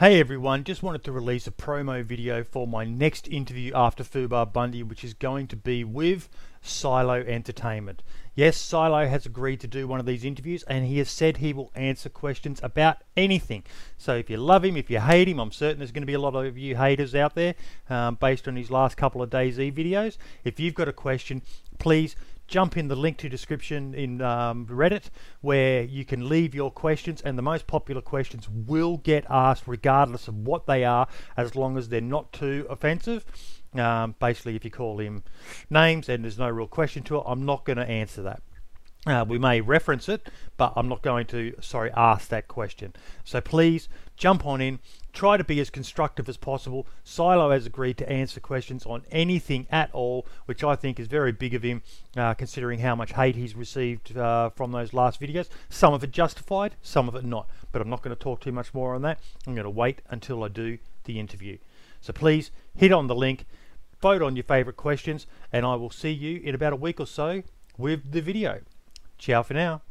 Hey everyone, just wanted to release a promo video for my next interview after Fubar Bundy, which is going to be with Silo Entertainment. Yes, Silo has agreed to do one of these interviews and he has said he will answer questions about anything. So if you love him, if you hate him, I'm certain there's going to be a lot of you haters out there um, based on his last couple of DayZ videos. If you've got a question, please jump in the link to description in um, Reddit where you can leave your questions and the most popular questions will get asked regardless of what they are as long as they're not too offensive. Um, basically, if you call him names and there's no real question to it, I'm not going to answer that. Uh, we may reference it, but I'm not going to, sorry, ask that question. So please jump on in, try to be as constructive as possible. Silo has agreed to answer questions on anything at all, which I think is very big of him, uh, considering how much hate he's received uh, from those last videos. Some of it justified, some of it not. But I'm not going to talk too much more on that. I'm going to wait until I do the interview. So please hit on the link, vote on your favourite questions, and I will see you in about a week or so with the video. Ciao for now.